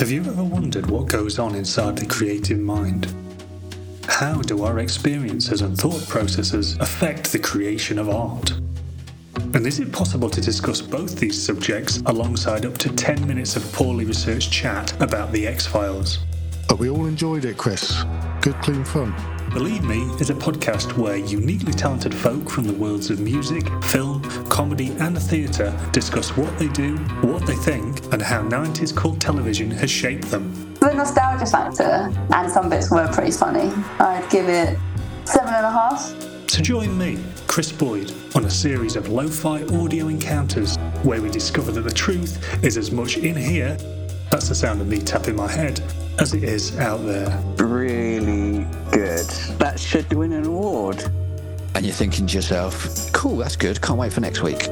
Have you ever wondered what goes on inside the creative mind? How do our experiences and thought processes affect the creation of art? And is it possible to discuss both these subjects alongside up to 10 minutes of poorly researched chat about the X Files? But we all enjoyed it, Chris. Good, clean fun. Believe Me is a podcast where uniquely talented folk from the worlds of music, film, comedy, and theatre discuss what they do, what they think, and how 90s cult television has shaped them. The nostalgia factor and some bits were pretty funny. I'd give it seven and a half. So join me, Chris Boyd, on a series of lo fi audio encounters where we discover that the truth is as much in here, that's the sound of me tapping my head, as it is out there. Really good. That should win an award. And you're thinking to yourself, cool, that's good, can't wait for next week.